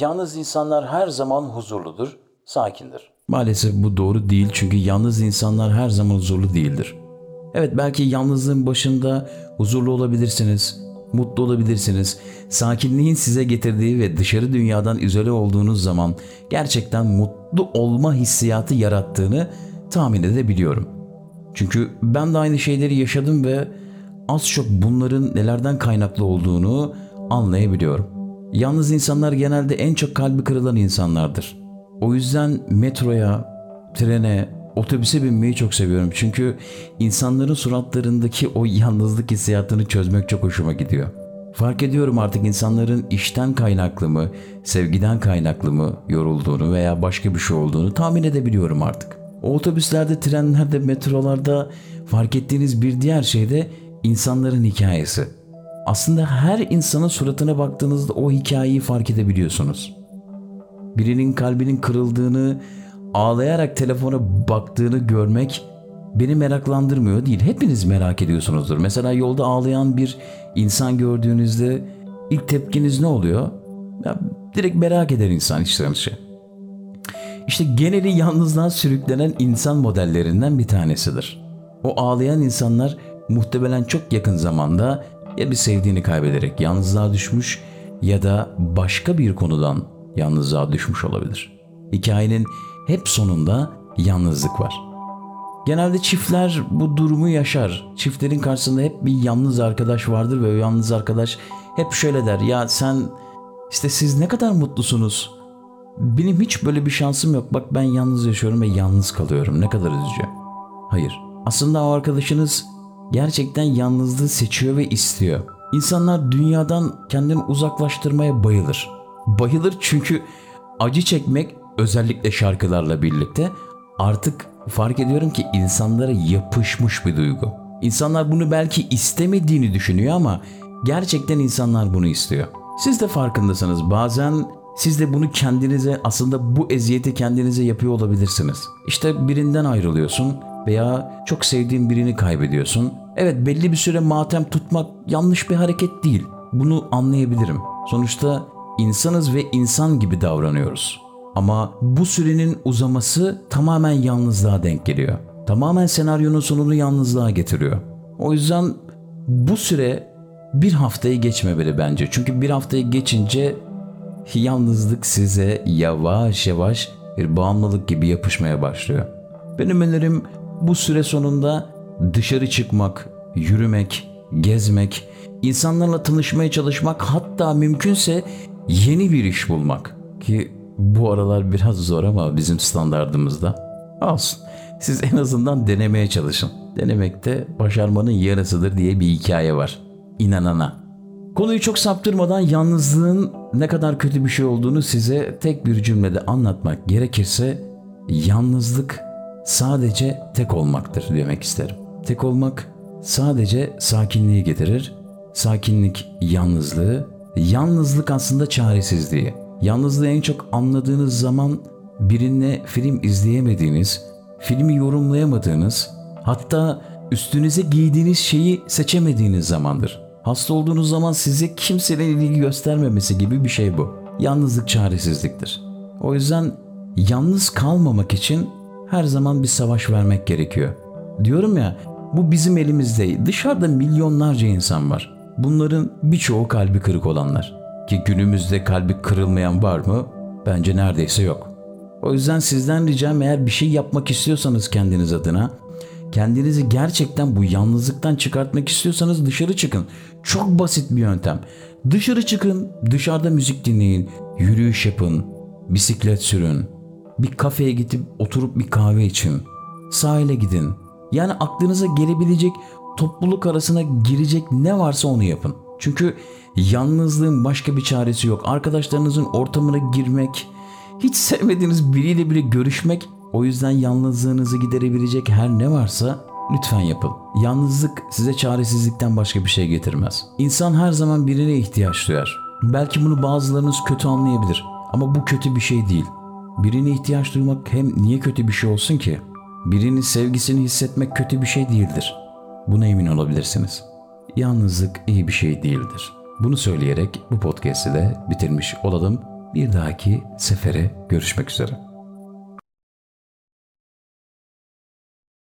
yalnız insanlar her zaman huzurludur, sakindir. Maalesef bu doğru değil çünkü yalnız insanlar her zaman huzurlu değildir. Evet belki yalnızlığın başında huzurlu olabilirsiniz, mutlu olabilirsiniz. Sakinliğin size getirdiği ve dışarı dünyadan izole olduğunuz zaman gerçekten mutlu olma hissiyatı yarattığını tahmin edebiliyorum. Çünkü ben de aynı şeyleri yaşadım ve az çok bunların nelerden kaynaklı olduğunu anlayabiliyorum. Yalnız insanlar genelde en çok kalbi kırılan insanlardır. O yüzden metroya, trene, otobüse binmeyi çok seviyorum. Çünkü insanların suratlarındaki o yalnızlık hissiyatını çözmek çok hoşuma gidiyor. Fark ediyorum artık insanların işten kaynaklı mı, sevgiden kaynaklı mı yorulduğunu veya başka bir şey olduğunu tahmin edebiliyorum artık. O otobüslerde, trenlerde, metrolarda fark ettiğiniz bir diğer şey de insanların hikayesi. Aslında her insanın suratına baktığınızda o hikayeyi fark edebiliyorsunuz. Birinin kalbinin kırıldığını, ağlayarak telefona baktığını görmek beni meraklandırmıyor değil. Hepiniz merak ediyorsunuzdur. Mesela yolda ağlayan bir insan gördüğünüzde ilk tepkiniz ne oluyor? Ya, direkt merak eder insan içten içe. İşte geneli yalnızlığa sürüklenen insan modellerinden bir tanesidir. O ağlayan insanlar muhtemelen çok yakın zamanda ya bir sevdiğini kaybederek yalnızlığa düşmüş ya da başka bir konudan yalnızlığa düşmüş olabilir. Hikayenin hep sonunda yalnızlık var. Genelde çiftler bu durumu yaşar. Çiftlerin karşısında hep bir yalnız arkadaş vardır ve o yalnız arkadaş hep şöyle der. Ya sen işte siz ne kadar mutlusunuz. Benim hiç böyle bir şansım yok. Bak ben yalnız yaşıyorum ve yalnız kalıyorum. Ne kadar üzücü. Hayır. Aslında o arkadaşınız gerçekten yalnızlığı seçiyor ve istiyor. İnsanlar dünyadan kendini uzaklaştırmaya bayılır. Bayılır çünkü acı çekmek özellikle şarkılarla birlikte artık fark ediyorum ki insanlara yapışmış bir duygu. İnsanlar bunu belki istemediğini düşünüyor ama gerçekten insanlar bunu istiyor. Siz de farkındasınız bazen siz de bunu kendinize aslında bu eziyeti kendinize yapıyor olabilirsiniz. İşte birinden ayrılıyorsun veya çok sevdiğin birini kaybediyorsun. Evet belli bir süre matem tutmak yanlış bir hareket değil. Bunu anlayabilirim. Sonuçta insanız ve insan gibi davranıyoruz. Ama bu sürenin uzaması tamamen yalnızlığa denk geliyor. Tamamen senaryonun sonunu yalnızlığa getiriyor. O yüzden bu süre bir haftayı geçmemeli bence. Çünkü bir haftayı geçince yalnızlık size yavaş yavaş bir bağımlılık gibi yapışmaya başlıyor. Benim önerim bu süre sonunda dışarı çıkmak, yürümek, gezmek, insanlarla tanışmaya çalışmak hatta mümkünse yeni bir iş bulmak ki bu aralar biraz zor ama bizim standardımızda olsun. Siz en azından denemeye çalışın. Denemek de başarmanın yarısıdır diye bir hikaye var. İnanana. Konuyu çok saptırmadan yalnızlığın ne kadar kötü bir şey olduğunu size tek bir cümlede anlatmak gerekirse yalnızlık sadece tek olmaktır demek isterim. Tek olmak sadece sakinliği getirir. Sakinlik yalnızlığı, yalnızlık aslında çaresizliği. Yalnızlığı en çok anladığınız zaman birine film izleyemediğiniz, filmi yorumlayamadığınız, hatta üstünüze giydiğiniz şeyi seçemediğiniz zamandır. Hasta olduğunuz zaman size kimsenin ilgi göstermemesi gibi bir şey bu. Yalnızlık çaresizliktir. O yüzden yalnız kalmamak için her zaman bir savaş vermek gerekiyor. Diyorum ya bu bizim elimizde. Dışarıda milyonlarca insan var. Bunların birçoğu kalbi kırık olanlar. Ki günümüzde kalbi kırılmayan var mı? Bence neredeyse yok. O yüzden sizden ricam eğer bir şey yapmak istiyorsanız kendiniz adına, kendinizi gerçekten bu yalnızlıktan çıkartmak istiyorsanız dışarı çıkın. Çok basit bir yöntem. Dışarı çıkın, dışarıda müzik dinleyin, yürüyüş yapın, bisiklet sürün, bir kafeye gidip oturup bir kahve için, sahile gidin. Yani aklınıza gelebilecek topluluk arasına girecek ne varsa onu yapın. Çünkü yalnızlığın başka bir çaresi yok. Arkadaşlarınızın ortamına girmek, hiç sevmediğiniz biriyle bile görüşmek, o yüzden yalnızlığınızı giderebilecek her ne varsa lütfen yapın. Yalnızlık size çaresizlikten başka bir şey getirmez. İnsan her zaman birine ihtiyaç duyar. Belki bunu bazılarınız kötü anlayabilir ama bu kötü bir şey değil. Birine ihtiyaç duymak hem niye kötü bir şey olsun ki? Birinin sevgisini hissetmek kötü bir şey değildir. Buna emin olabilirsiniz. Yalnızlık iyi bir şey değildir. Bunu söyleyerek bu podcast'i de bitirmiş olalım. Bir dahaki sefere görüşmek üzere.